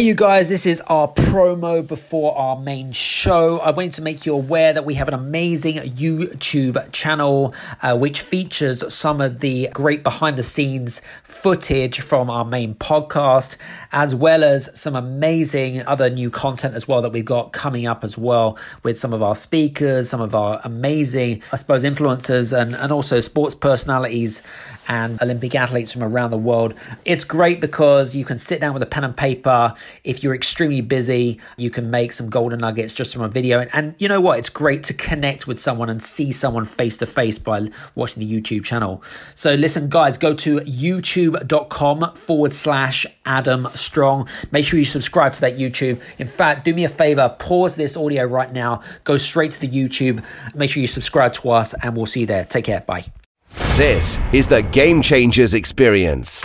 Hey, you guys, this is our promo before our main show. I wanted to make you aware that we have an amazing YouTube channel uh, which features some of the great behind the scenes footage from our main podcast, as well as some amazing other new content as well that we've got coming up as well with some of our speakers, some of our amazing, I suppose, influencers and, and also sports personalities and Olympic athletes from around the world. It's great because you can sit down with a pen and paper. If you're extremely busy, you can make some golden nuggets just from a video. And, and you know what? It's great to connect with someone and see someone face to face by watching the YouTube channel. So listen, guys, go to youtube.com forward slash Adam Strong. Make sure you subscribe to that YouTube. In fact, do me a favor, pause this audio right now, go straight to the YouTube. Make sure you subscribe to us, and we'll see you there. Take care. Bye. This is the Game Changers Experience.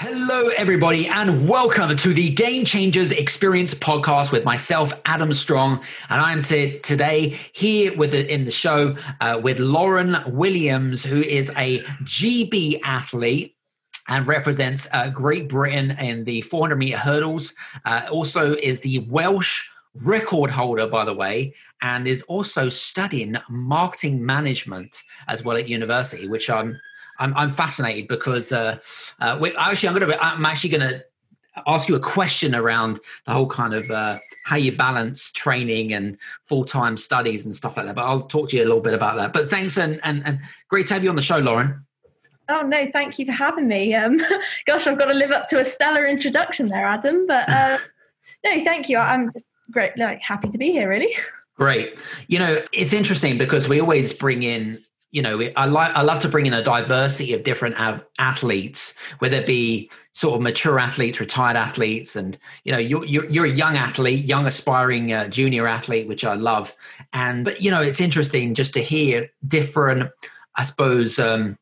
Hello, everybody, and welcome to the Game Changers Experience podcast with myself, Adam Strong, and I'm t- today here with the, in the show uh, with Lauren Williams, who is a GB athlete and represents uh, Great Britain in the 400 meter hurdles. Uh, also, is the Welsh record holder, by the way, and is also studying marketing management as well at university, which I'm I'm, I'm fascinated because uh, uh, actually I'm going to I'm actually going to ask you a question around the whole kind of uh, how you balance training and full-time studies and stuff like that. But I'll talk to you a little bit about that. But thanks and and, and great to have you on the show, Lauren. Oh no, thank you for having me. Um, gosh, I've got to live up to a stellar introduction there, Adam. But uh, no, thank you. I'm just great, like happy to be here. Really. Great. You know, it's interesting because we always bring in you know, I like I love to bring in a diversity of different athletes, whether it be sort of mature athletes, retired athletes, and you know, you're you're, you're a young athlete, young aspiring uh, junior athlete, which I love. And but you know, it's interesting just to hear different, I suppose, um,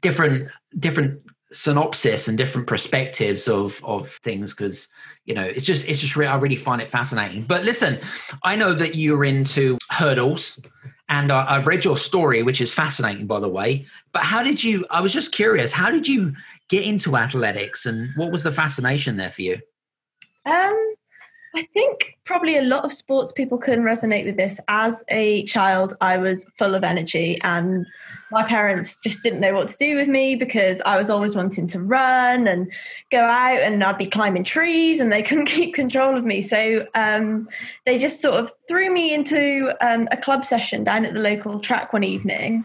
different different synopsis and different perspectives of of things because you know it's just it's just re- I really find it fascinating. But listen, I know that you're into hurdles and I've read your story, which is fascinating, by the way. But how did you? I was just curious. How did you get into athletics, and what was the fascination there for you? Um, I think probably a lot of sports people can resonate with this. As a child, I was full of energy and my parents just didn't know what to do with me because I was always wanting to run and go out and I'd be climbing trees and they couldn't keep control of me. So um, they just sort of threw me into um, a club session down at the local track one evening.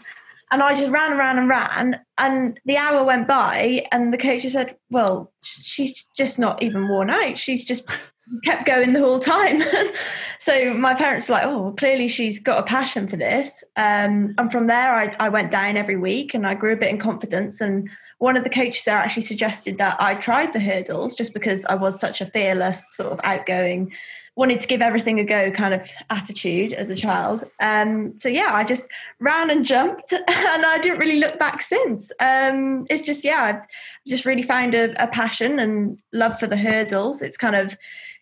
And I just ran around and ran. And the hour went by, and the coach said, Well, she's just not even worn out. She's just kept going the whole time. so my parents were like, oh, clearly she's got a passion for this. Um, and from there, I, I went down every week and I grew a bit in confidence. And one of the coaches there actually suggested that I tried the hurdles just because I was such a fearless, sort of outgoing, wanted to give everything a go kind of attitude as a child. Um, so yeah, I just ran and jumped and I didn't really look back since. Um, it's just, yeah, I've just really found a, a passion and love for the hurdles. It's kind of,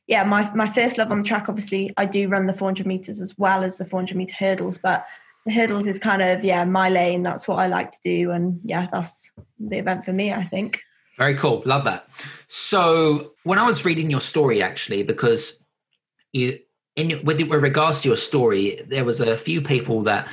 yeah, my, my first love on the track, obviously, I do run the 400 meters as well as the 400 meter hurdles, but the hurdles is kind of, yeah, my lane. That's what I like to do. And yeah, that's the event for me, I think. Very cool. Love that. So when I was reading your story, actually, because you, in with, with regards to your story, there was a few people that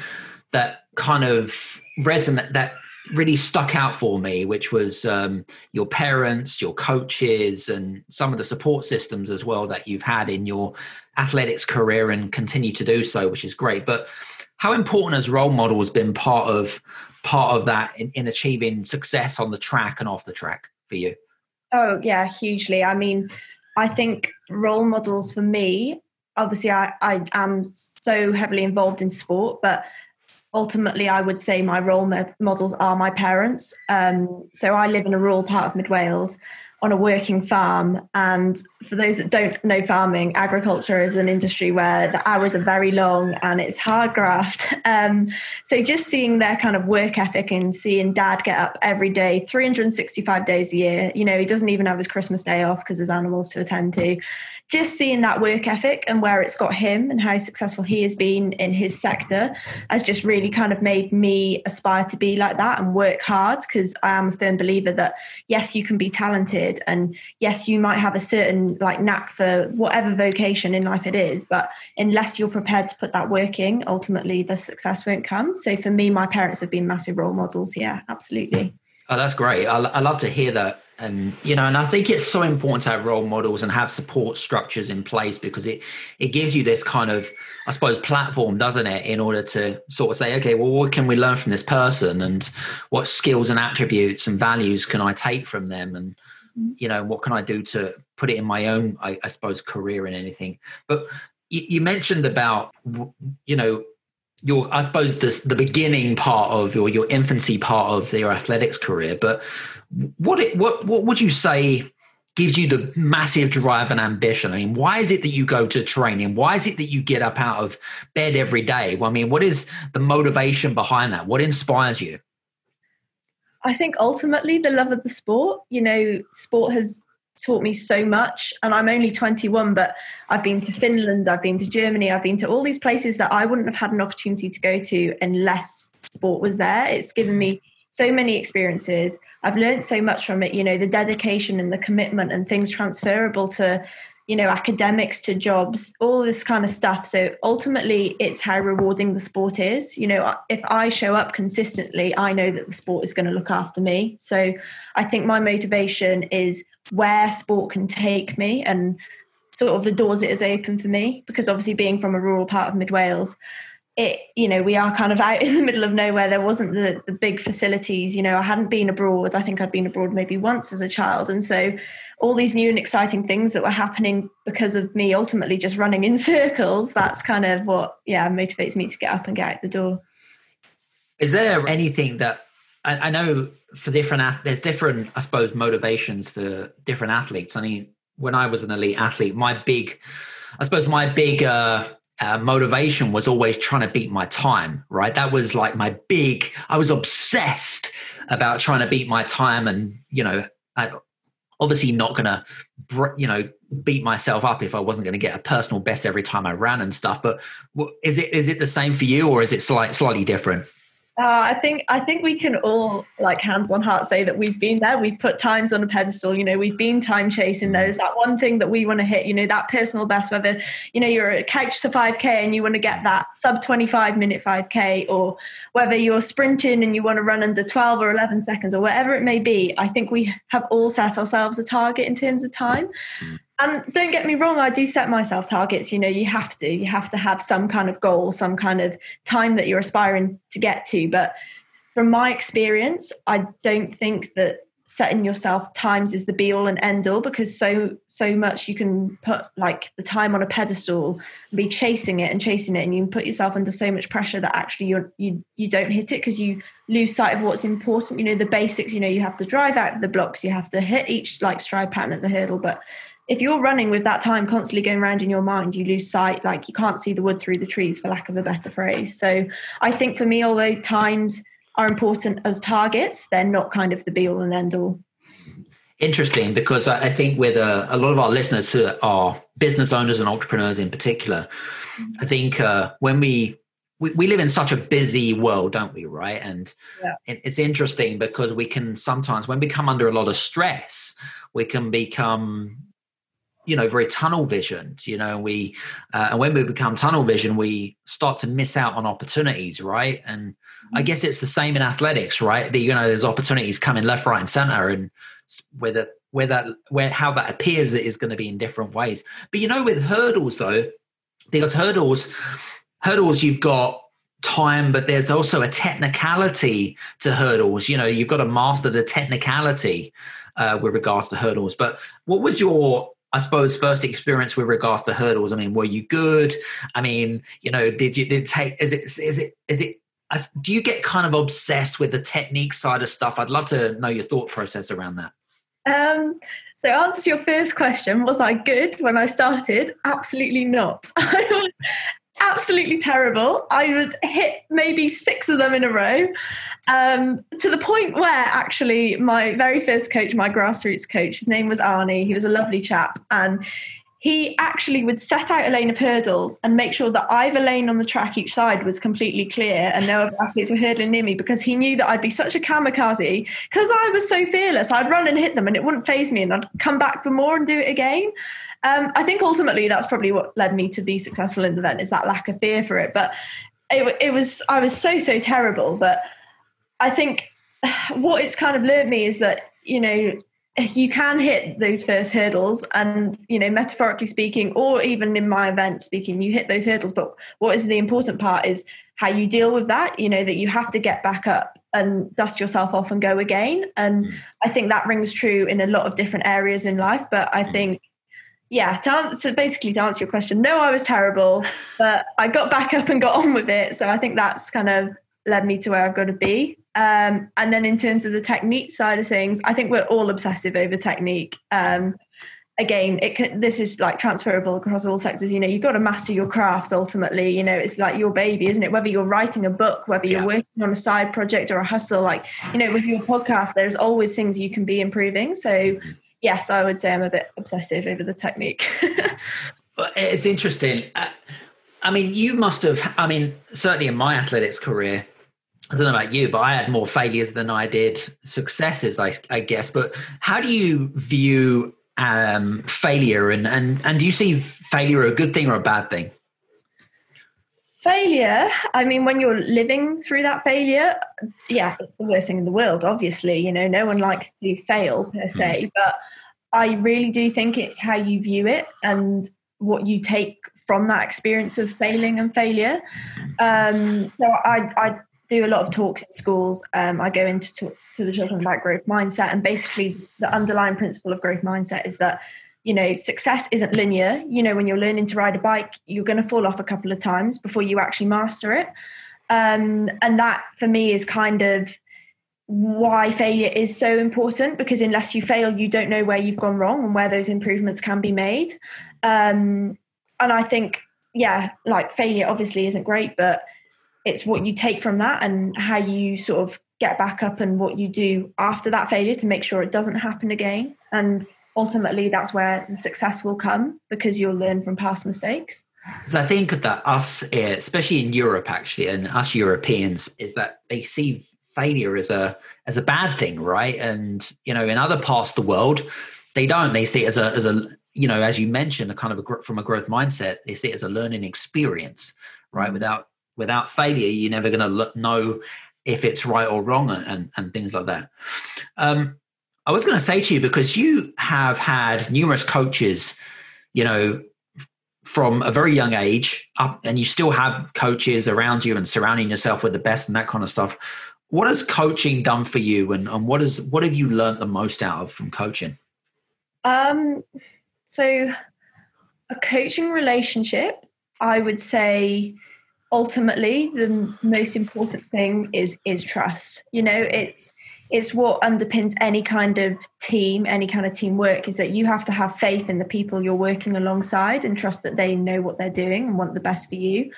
that kind of resonate that really stuck out for me, which was um, your parents, your coaches, and some of the support systems as well that you've had in your athletics career and continue to do so, which is great. But how important has role models been part of part of that in, in achieving success on the track and off the track for you? Oh yeah, hugely. I mean, I think role models for me. Obviously, I, I am so heavily involved in sport, but ultimately, I would say my role models are my parents. Um, so I live in a rural part of Mid Wales, on a working farm. And for those that don't know farming, agriculture is an industry where the hours are very long and it's hard graft. Um, so just seeing their kind of work ethic and seeing dad get up every day, 365 days a year, you know, he doesn't even have his Christmas day off because there's animals to attend to just seeing that work ethic and where it's got him and how successful he has been in his sector has just really kind of made me aspire to be like that and work hard because I am a firm believer that yes, you can be talented and yes, you might have a certain like knack for whatever vocation in life it is, but unless you're prepared to put that working ultimately the success won't come. So for me, my parents have been massive role models. Yeah, absolutely. Oh, that's great. I, I love to hear that and you know and i think it's so important to have role models and have support structures in place because it it gives you this kind of i suppose platform doesn't it in order to sort of say okay well what can we learn from this person and what skills and attributes and values can i take from them and mm-hmm. you know what can i do to put it in my own i, I suppose career and anything but you, you mentioned about you know your i suppose the, the beginning part of your your infancy part of your athletics career but what it, what what would you say gives you the massive drive and ambition? I mean, why is it that you go to training? Why is it that you get up out of bed every day? Well, I mean, what is the motivation behind that? What inspires you? I think ultimately the love of the sport. You know, sport has taught me so much and i'm only 21 but i've been to finland i've been to germany i've been to all these places that i wouldn't have had an opportunity to go to unless sport was there it's given me so many experiences. I've learned so much from it, you know, the dedication and the commitment and things transferable to, you know, academics to jobs, all this kind of stuff. So ultimately, it's how rewarding the sport is. You know, if I show up consistently, I know that the sport is going to look after me. So I think my motivation is where sport can take me and sort of the doors it has opened for me. Because obviously being from a rural part of mid Wales it you know we are kind of out in the middle of nowhere. There wasn't the, the big facilities you know i hadn't been abroad. I think i'd been abroad maybe once as a child. And so all these new and exciting things that were happening because of me ultimately just running in circles that's kind of what yeah motivates me to get up and get out the door. Is there anything that i, I know for different there's different i suppose motivations for different athletes i mean when i was an elite athlete my big i suppose my big uh uh, motivation was always trying to beat my time, right? That was like my big, I was obsessed about trying to beat my time and, you know, I, obviously not to, you know, beat myself up if I wasn't going to get a personal best every time I ran and stuff. But is it, is it the same for you or is it slight, slightly different? Uh, I think I think we can all, like hands on heart, say that we've been there. We've put times on a pedestal. You know, we've been time chasing those. That one thing that we want to hit. You know, that personal best. Whether you know you're a couch to five k and you want to get that sub twenty five minute five k, or whether you're sprinting and you want to run under twelve or eleven seconds, or whatever it may be. I think we have all set ourselves a target in terms of time. And don't get me wrong i do set myself targets you know you have to you have to have some kind of goal some kind of time that you're aspiring to get to. But from my experience i don't think that setting yourself times is the be all and end all because so so much you can put like the time on a pedestal and be chasing it and chasing it and you can put yourself under so much pressure that actually you're you you don't hit it because you lose sight of what's important. You know the basics you know you have to drive out the blocks you have to hit each like stride pattern at the hurdle but if you're running with that time constantly going around in your mind, you lose sight, like you can't see the wood through the trees, for lack of a better phrase. So I think for me, although times are important as targets, they're not kind of the be all and end all. Interesting, because I think with a, a lot of our listeners who are business owners and entrepreneurs in particular, I think uh, when we, we, we live in such a busy world, don't we? Right, and yeah. it's interesting because we can sometimes, when we come under a lot of stress, we can become you know very tunnel visioned you know we uh, and when we become tunnel vision we start to miss out on opportunities right? And i mm-hmm. guess it's the same in athletics right? The, you know there's opportunities coming left right and center and whether where that where how that appears it is going to be in different ways. But you know with hurdles though because hurdles hurdles you've got time but there's also a technicality to hurdles. You know you've got to master the technicality uh, with regards to hurdles. But what was your I suppose first experience with regards to hurdles. I mean, were you good? I mean, you know, did you did take? Is it is it is it? Do you get kind of obsessed with the technique side of stuff? I'd love to know your thought process around that. Um, so, answer to your first question, was I good when I started? Absolutely not. absolutely terrible. I would hit maybe six of them in a row um, to the point where actually my very first coach, my grassroots coach, his name was Arnie. He was a lovely chap. And he actually would set out a lane of hurdles and make sure that either lane on the track each side was completely clear and no other athletes were hurdling near me because he knew that I'd be such a kamikaze because I was so fearless. I'd run and hit them and it wouldn't phase me and I'd come back for more and do it again. Um, I think ultimately that's probably what led me to be successful in the event is that lack of fear for it. But it, it was I was so so terrible. But I think what it's kind of learned me is that you know you can hit those first hurdles and you know metaphorically speaking or even in my event speaking you hit those hurdles but what is the important part is how you deal with that you know that you have to get back up and dust yourself off and go again and mm. i think that rings true in a lot of different areas in life but i mm. think yeah to, answer, to basically to answer your question no i was terrible but i got back up and got on with it so i think that's kind of led me to where i've got to be um, and then in terms of the technique side of things, I think we're all obsessive over technique. Um, again, it this is like transferable across all sectors. You know, you've got to master your craft ultimately. You know, it's like your baby, isn't it? Whether you're writing a book, whether you're yeah. working on a side project or a hustle, like, you know, with your podcast, there's always things you can be improving. So, yes, I would say I'm a bit obsessive over the technique. it's interesting. Uh, I mean, you must have, I mean, certainly in my athletics career, I don't know about you, but I had more failures than I did successes, I, I guess. But how do you view um, failure, and, and and do you see failure a good thing or a bad thing? Failure. I mean, when you're living through that failure, yeah, it's the worst thing in the world. Obviously, you know, no one likes to fail per se, mm. but I really do think it's how you view it and what you take from that experience of failing and failure. Um, so I, I do a lot of talks in schools. Um, I go into talk to the children about growth mindset, and basically the underlying principle of growth mindset is that you know success isn't linear. You know, when you're learning to ride a bike, you're going to fall off a couple of times before you actually master it, um, and that for me is kind of why failure is so important because unless you fail, you don't know where you've gone wrong and where those improvements can be made. Um, and I think, yeah, like failure obviously isn't great, but it's what you take from that and how you sort of get back up and what you do after that failure to make sure it doesn't happen again. And ultimately, that's where the success will come because you'll learn from past mistakes. Because I think that us, eh, especially in Europe, actually, and us Europeans, is that they see failure as a as a bad thing, right? And you know, in other parts of the world, they don't. They see it as a as a you know, as you mentioned, a kind of a from a growth mindset. They see it as a learning experience, right? Mm. Without without failure, you're never going to know if it's right or wrong and, and, and things like that. Um, I was going to say to you, because you have had numerous coaches, you know, from a very young age up, and you still have coaches around you and surrounding yourself with the best and that kind of stuff. What has coaching done for you, and, and what is what have you learned the most out of from coaching? Um, so a coaching relationship, I would say, ultimately the most important thing is is trust you know it's it's what underpins any kind of team any kind of teamwork is that you have to have faith in the people you're working alongside and trust that they know what they're doing and want the best for you.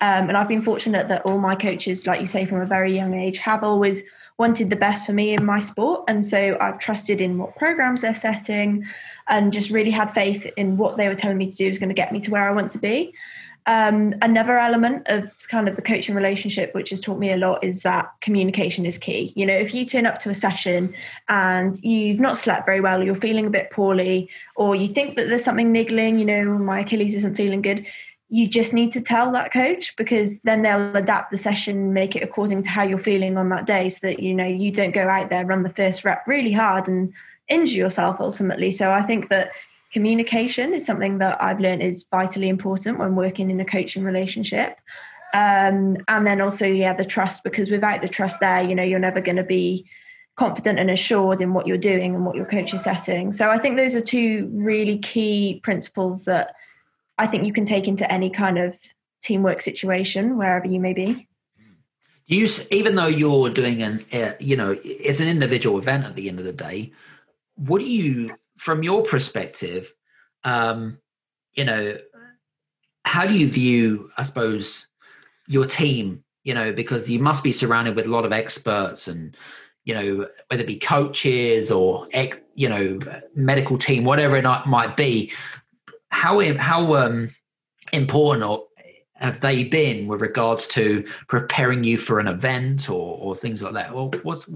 Um, and i've been fortunate that all my coaches like you say from a very young age have always wanted the best for me in my sport. And so i've trusted in what programs they're setting and just really had faith in what they were telling me to do is going to get me to where i want to be um, another element of kind of the coaching relationship, which has taught me a lot, is that communication is key. You know, if you turn up to a session and you've not slept very well, you're feeling a bit poorly, or you think that there's something niggling, you know, my Achilles isn't feeling good, you just need to tell that coach because then they'll adapt the session, make it according to how you're feeling on that day so that, you know, you don't go out there, run the first rep really hard and injure yourself ultimately. So I think that communication is something that I've learned is vitally important when working in a coaching relationship. Um, and then also, yeah, the trust, because without the trust there, you know, you're never going to be confident and assured in what you're doing and what your coach is setting. So I think those are two really key principles that I think you can take into any kind of teamwork situation, wherever you may be. You, even though you're doing an, uh, you know, it's an individual event at the end of the day what do you, from your perspective, um, you know, how do you view, I suppose, your team? You know, because you must be surrounded with a lot of experts and you know whether it be coaches or you know medical team whatever it might be. How how um, important have they been with regards to preparing you for an event or, or things like that? Well what's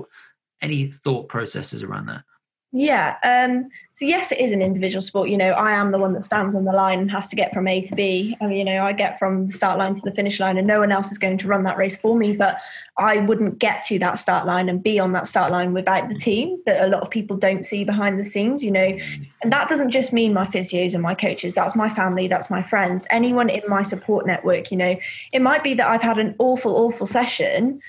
any thought processes around that yeah. Um, so yes, it is an individual sport. You know, I am the one that stands on the line and has to get from A to B. I mean, you know, I get from the start line to the finish line, and no one else is going to run that race for me. But I wouldn't get to that start line and be on that start line without the team that a lot of people don't see behind the scenes. You know, and that doesn't just mean my physios and my coaches. That's my family. That's my friends. Anyone in my support network. You know, it might be that I've had an awful, awful session,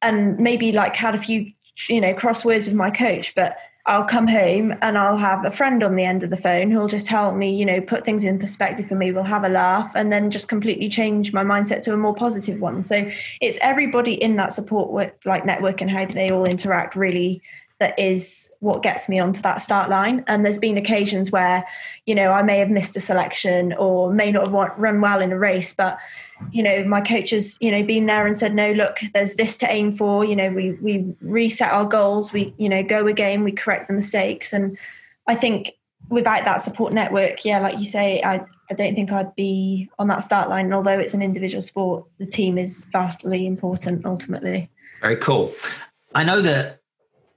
and maybe like had a few, you know, crosswords with my coach, but I'll come home and I'll have a friend on the end of the phone who'll just help me, you know, put things in perspective for me. We'll have a laugh and then just completely change my mindset to a more positive one. So it's everybody in that support like network and how they all interact really that is what gets me onto that start line. And there's been occasions where, you know, I may have missed a selection or may not have run well in a race, but you know, my coach has, you know, been there and said, no, look, there's this to aim for. You know, we we reset our goals, we, you know, go again, we correct the mistakes. And I think without that support network, yeah, like you say, I, I don't think I'd be on that start line. And although it's an individual sport, the team is vastly important ultimately. Very cool. I know that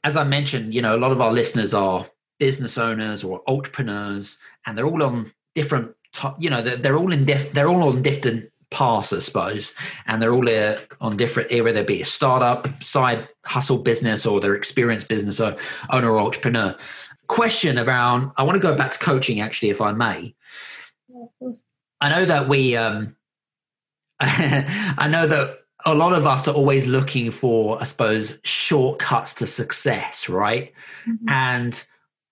as I mentioned, you know, a lot of our listeners are business owners or entrepreneurs, and they're all on different, you know, they're, they're all in diff, they're all on different paths, I suppose, and they're all uh, on different, whether it be a startup, side hustle business, or their experienced business owner or entrepreneur. Question around, I want to go back to coaching, actually, if I may. Yeah, I know that we, um, I know that a lot of us are always looking for, I suppose, shortcuts to success, right? Mm-hmm. And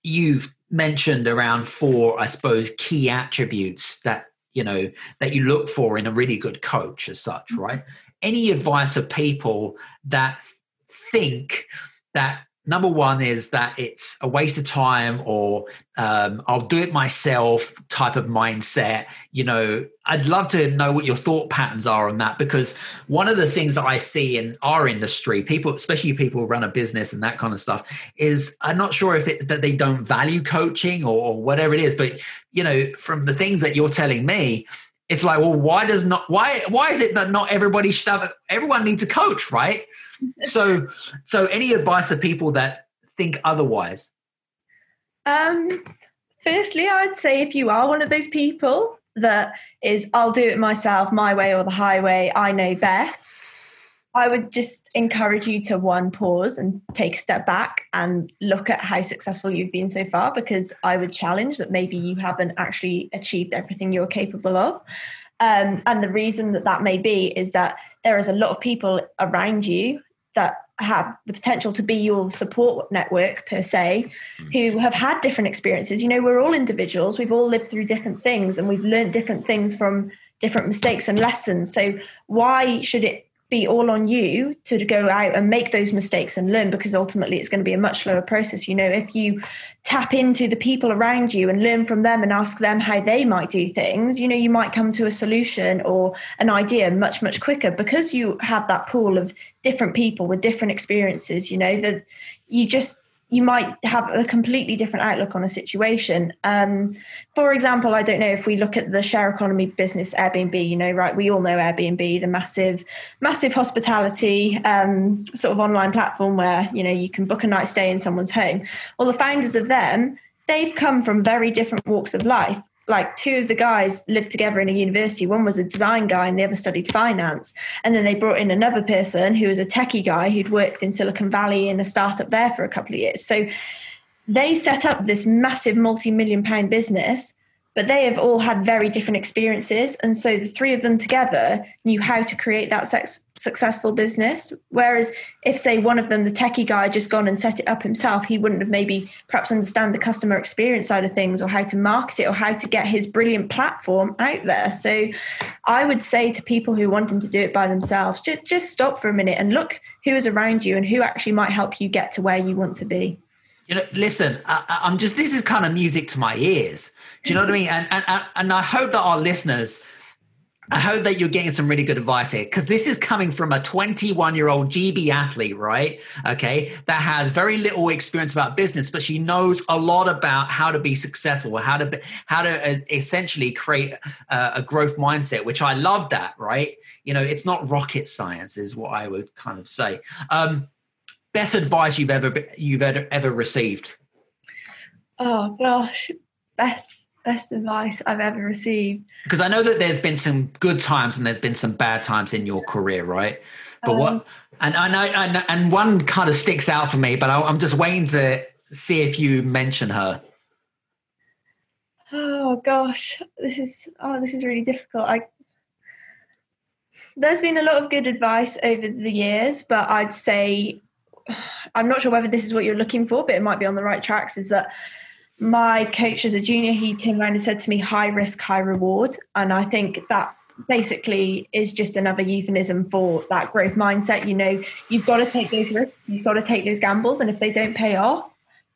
you've mentioned around four, I suppose, key attributes that you know that you look for in a really good coach, as such, mm-hmm. right? Any advice for people that think that number one is that it's a waste of time or um, i'll do it myself type of mindset. You know i'd love to know what your thought patterns are on that because one of the things i see in our industry people especially people who run a business and that kind of stuff is i'm not sure if it that they don't value coaching or, or whatever it is but you know from the things that you're telling me it's like well why does not why why is it that not everybody should have everyone needs a coach right so so any advice for people that think otherwise? Um firstly i'd say if you are one of those people that is i'll do it myself my way or the highway i know best i would just encourage you to one pause and take a step back and look at how successful you've been so far because i would challenge that maybe you haven't actually achieved everything you're capable of. Um, and the reason that that may be is that there is a lot of people around you that have the potential to be your support network per se mm. who have had different experiences. You know we're all individuals. We've all lived through different things and we've learned different things from different mistakes and lessons. So why should it be all on you to go out and make those mistakes and learn because ultimately it's going to be a much slower process. You know if you tap into the people around you and learn from them and ask them how they might do things you know you might come to a solution or an idea much much quicker because you have that pool of different people with different experiences you know that you just you might have a completely different outlook on a situation. Um, for example, I don't know if we look at the share economy business Airbnb. You know, right? We all know Airbnb, the massive, massive hospitality um, sort of online platform where you know you can book a night stay in someone's home. Well, the founders of them, they've come from very different walks of life like two of the guys lived together in a university. One was a design guy and the other studied finance. And then they brought in another person who was a techie guy who'd worked in Silicon Valley in a startup there for a couple of years. So they set up this massive multi million pound business but they have all had very different experiences. And so the three of them together knew how to create that sex- successful business. Whereas if say one of them the techie guy just gone and set it up himself he wouldn't have maybe perhaps understand the customer experience side of things or how to market it or how to get his brilliant platform out there. So i would say to people who wanting to do it by themselves just just stop for a minute and look who is around you and who actually might help you get to where you want to be You know, listen, I, am just, this is kind of music to my ears. Do you know what I mean? And, and, and I hope that our listeners, I hope that you're getting some really good advice here because this is coming from a 21 year old GB athlete, right? Okay, that has very little experience about business, but she knows a lot about how to be successful, how to how to uh, essentially create uh, a growth mindset, which I love. That right? You know, it's not rocket science, is what I would kind of say. Um, best advice you've ever you've ever, ever received? Oh gosh, best best advice I've ever received. Because I know that there's been some good times and there's been some bad times in your career, right? But um, what and I know and, and one kind of sticks out for me, but I, I'm just waiting to see if you mention her. Oh gosh, this is oh this is really difficult. I there's been a lot of good advice over the years, but I'd say I'm not sure whether this is what you're looking for, but it might be on the right tracks. Is that my coach as a junior, he came around and said to me, high risk, high reward. And I think that basically is just another euphemism for that growth mindset. You know, you've got to take those risks, you've got to take those gambles. And if they don't pay off,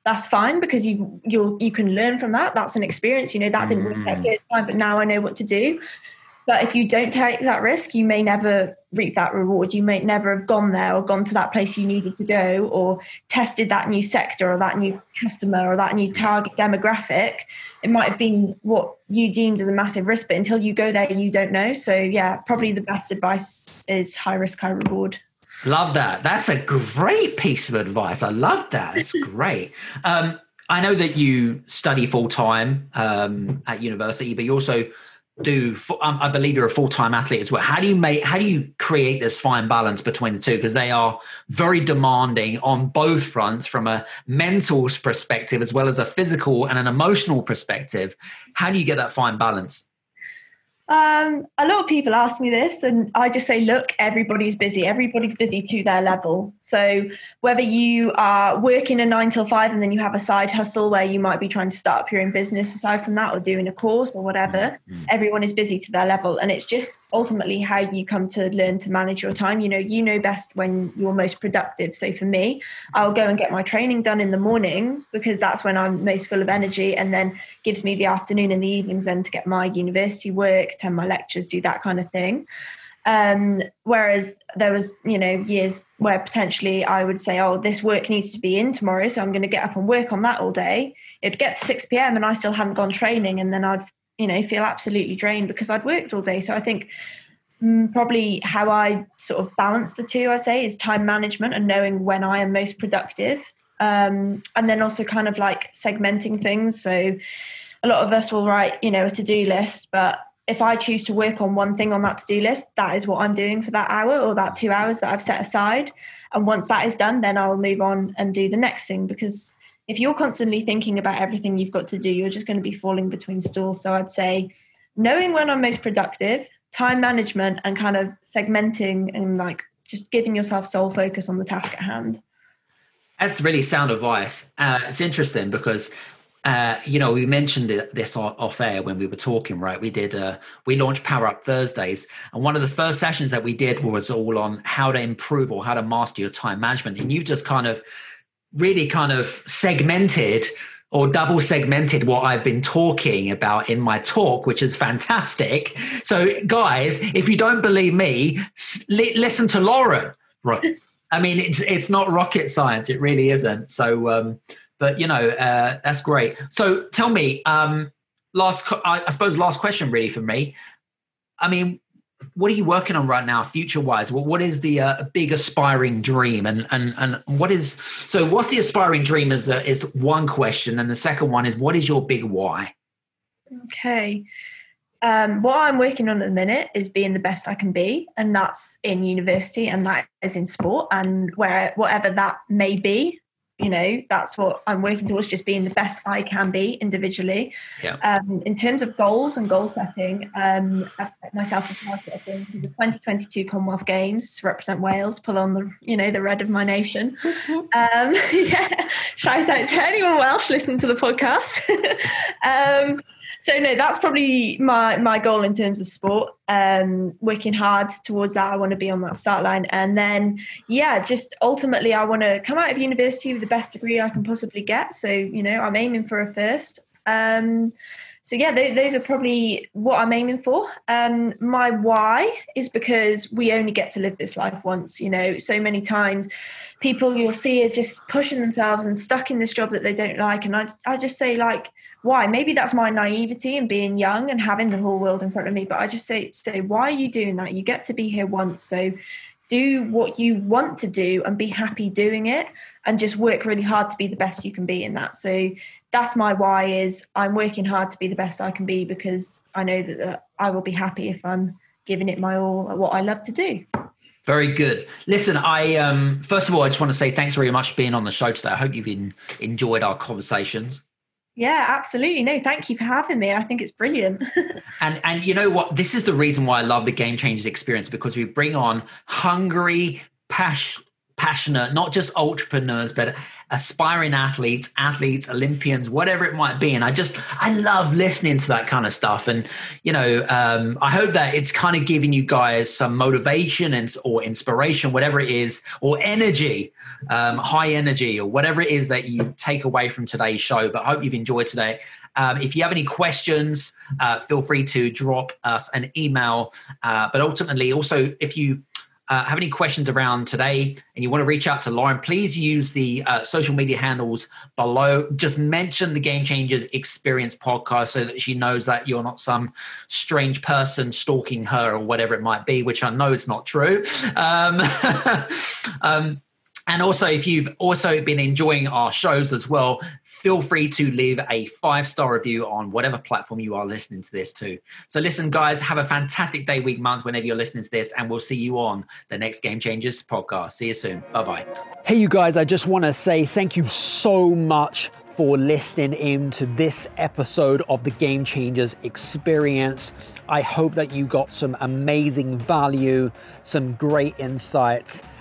that's fine because you you'll you can learn from that. That's an experience. You know, that didn't work mm. at the time, but now I know what to do. But if you don't take that risk, you may never reap that reward. You may never have gone there or gone to that place you needed to go or tested that new sector or that new customer or that new target demographic. It might have been what you deemed as a massive risk, but until you go there, you don't know. So, yeah, probably the best advice is high risk, high reward. Love that. That's a great piece of advice. I love that. It's great. Um, I know that you study full time um, at university, but you also do um, i believe you're a full-time athlete as well. How do you make how do you create this fine balance between the two? Because they are very demanding on both fronts from a mental perspective as well as a physical and an emotional perspective. How do you get that fine balance um, a lot of people ask me this, and I just say, look, everybody's busy. Everybody's busy to their level. So, whether you are working a nine till five and then you have a side hustle where you might be trying to start up your own business aside from that, or doing a course or whatever, mm-hmm. everyone is busy to their level. And it's just ultimately how you come to learn to manage your time. You know, you know best when you're most productive. So, for me, I'll go and get my training done in the morning because that's when I'm most full of energy, and then gives me the afternoon and the evenings then to get my university work attend my lectures, do that kind of thing. Um, whereas there was, you know, years where potentially I would say, oh, this work needs to be in tomorrow, so I'm going to get up and work on that all day. It'd get to 6 p.m. and I still hadn't gone training, and then I'd, you know, feel absolutely drained because I'd worked all day. So I think mm, probably how I sort of balance the two, I'd say, is time management and knowing when I am most productive. Um, and then also kind of like segmenting things. So a lot of us will write, you know, a to-do list, but if I choose to work on one thing on that to do list, that is what I'm doing for that hour or that two hours that I've set aside. And once that is done, then I'll move on and do the next thing. Because if you're constantly thinking about everything you've got to do, you're just going to be falling between stools. So I'd say knowing when I'm most productive, time management, and kind of segmenting and like just giving yourself sole focus on the task at hand. That's really sound advice. Uh, it's interesting because uh, you know, we mentioned this off air when we were talking, right? We did, uh, we launched Power Up Thursdays, and one of the first sessions that we did was all on how to improve or how to master your time management. And you just kind of really kind of segmented or double segmented what I've been talking about in my talk, which is fantastic. So, guys, if you don't believe me, listen to Lauren. Right. I mean, it's it's not rocket science. It really isn't. So, um, but you know, uh, that's great. So tell me, um, last, I, I suppose, last question really for me. I mean, what are you working on right now future wise well, what is the uh, big aspiring dream? And and and what is so what's the aspiring dream is the is one question. And the second one is what is your big why? Okay. Um, what i'm working on at the minute is being the best i can be. And that's in university and that is in sport and where whatever that may be you know that's what i'm working towards just being the best i can be individually. Yeah. um, in terms of goals and goal setting um, i've set myself a target of going to the 2022 commonwealth games to represent wales pull on the you know the red of my nation. Um, yeah shout out to anyone welsh listening to the podcast. Um, so no, that's probably my my goal in terms of sport. Um, working hard towards that. I want to be on that start line, and then yeah, just ultimately, I want to come out of university with the best degree I can possibly get. So you know, I'm aiming for a first. Um, so yeah, those, those, are probably what I'm aiming for. Um, my why is because we only get to live this life once. You know, so many times people you'll see are just pushing themselves and stuck in this job that they don't like, and I I just say like why maybe that's my naivety and being young and having the whole world in front of me but i just say say why are you doing that you get to be here once so do what you want to do and be happy doing it and just work really hard to be the best you can be in that so that's my why is i'm working hard to be the best i can be because i know that, that i will be happy if i'm giving it my all at what i love to do very good. Listen, I um, first of all, I just want to say thanks very much for being on the show today. I hope you've been, enjoyed our conversations. Yeah, absolutely. No, thank you for having me. I think it's brilliant. and and you know what? This is the reason why I love the Game Changers experience because we bring on hungry, passionate passionate, not just entrepreneurs, but aspiring athletes, athletes, Olympians, whatever it might be. And I just, I love listening to that kind of stuff. And, you know, um, I hope that it's kind of giving you guys some motivation and, or inspiration, whatever it is, or energy, um, high energy, or whatever it is that you take away from today's show. But I hope you've enjoyed today. Um, if you have any questions, uh, feel free to drop us an email. Uh, but ultimately, also, if you uh, have any questions around today and you want to reach out to Lauren, please use the uh, social media handles below. Just mention the Game Changers Experience podcast so that she knows that you're not some strange person stalking her or whatever it might be, which I know is not true. Um, um, and also, if you've also been enjoying our shows as well, feel free to leave a five star review on whatever platform you are listening to this to. So, listen, guys, have a fantastic day, week, month, whenever you're listening to this, and we'll see you on the next Game Changers podcast. See you soon. Bye bye. Hey, you guys, I just want to say thank you so much for listening in to this episode of the Game Changers experience. I hope that you got some amazing value, some great insights